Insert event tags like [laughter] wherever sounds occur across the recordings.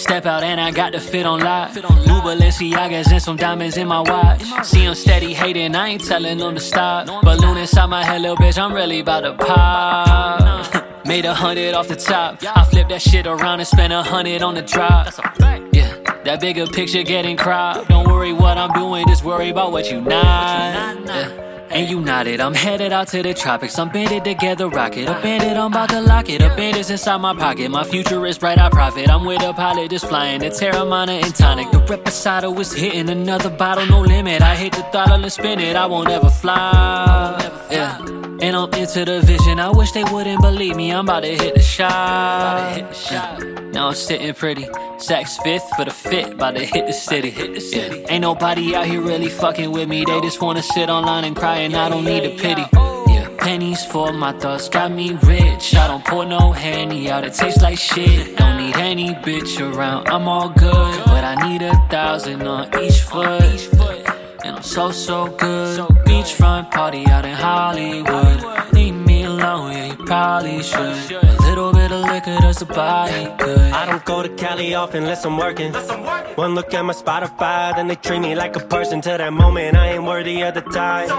Step out and I got the fit on live. New Balenciagas and some diamonds in my watch. See him steady hating, I ain't telling them to stop. Balloon inside my head, little bitch, I'm really about to pop. [laughs] Made a hundred off the top. I flip that shit around and spend a hundred on the drop. Yeah, that bigger picture getting cropped. Don't worry what I'm doing, just worry about what you not. Yeah. And united. I'm headed out to the tropics. I'm banded together, rocket. Up in it, I'm about to lock it. Up in it's inside my pocket. My future is bright, I profit. I'm with a pilot just flying. The Teremana and tonic. The Reposado is hitting another bottle, no limit. I hit the throttle and spin it. I won't ever fly. Yeah. And I'm into the vision. I wish they wouldn't believe me. I'm about to hit the shot. Yeah. Now I'm sitting pretty. Saks fifth for the fit. About to hit the city. Hit the city. Yeah. Ain't nobody out here really fucking with me. They just wanna sit online and cry, and I don't need a pity. Yeah. Pennies for my thoughts got me rich. I don't pour no handy out. It tastes like shit. Don't need any bitch around. I'm all good, but I need a thousand on each foot. And I'm so, so good. Beachfront party out in Hollywood. Leave me alone, yeah, you probably should. A little bit of liquor does the body good. I don't go to Cali often unless I'm working. One look at my Spotify, then they treat me like a person. To that moment, I ain't worthy of the time.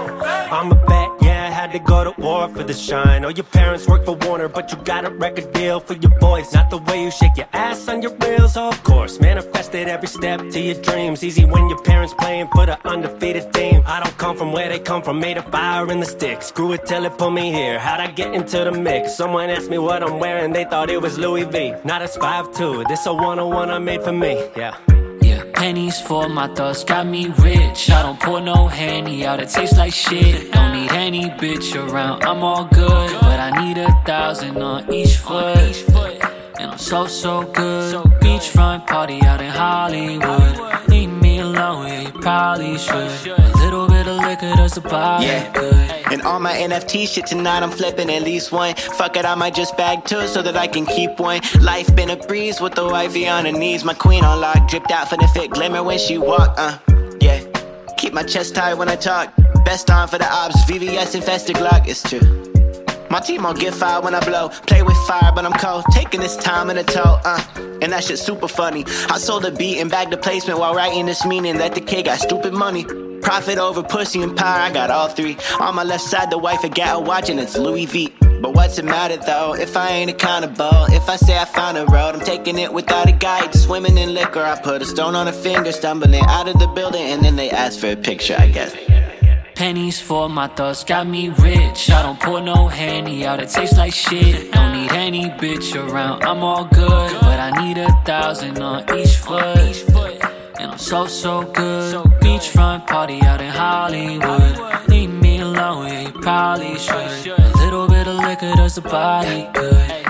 I'm a bet, yeah, I had to go to war for the shine. All your parents work for Warner, but you got a record deal for your voice. Not the way you shake your ass on your reels, of course. Manifested every step to your dreams. Easy when your parents playing for the undefeated team. I don't come from where they come from, made a fire in the stick. Screw it till it put me here. How'd I get into the mix? Someone asked me what I'm wearing, they thought it was Louis V. Not a 5'2, this a 101 I made for me, yeah. Pennies for my thoughts got me rich. I don't pour no handy out, it tastes like shit. Don't need any bitch around, I'm all good. But I need a thousand on each foot. And I'm so, so good. Beachfront party out in Hollywood. Leave me alone, yeah, you probably should. Liquor does the body Yeah. good. And all my NFT shit tonight, I'm flipping at least one. Fuck it, I might just bag two so that I can keep one. Life been a breeze with the wifey on her knees. My queen on lock, dripped out for the fit, glimmer when she walk. Uh, yeah. Keep my chest tight when I talk. Best on for the ops, VVS infested Glock, it's true. My team on get fire when I blow. Play with fire, but I'm cold. Taking this time in a toe, uh. And that shit super funny. I sold a beat and bagged the placement while writing this meaning that the kid got stupid money. Profit over pussy and power, I got all three. On my left side, the wife of gal watching, it's Louis V. But what's it matter though, if I ain't accountable? If I say I found a road, I'm taking it without a guide. Swimming in liquor, I put a stone on a finger, stumbling out of the building, and then they ask for a picture, I guess. Pennies for my thoughts got me rich. I don't pour no handy out, it tastes like shit. Don't need any bitch around, I'm all good. But I need a thousand on each foot. So, so good. Beachfront party out in Hollywood. Leave me alone, yeah, you probably should. A little bit of liquor does the body good.